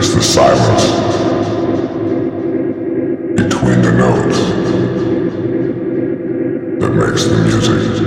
is the silence between the notes that makes the music.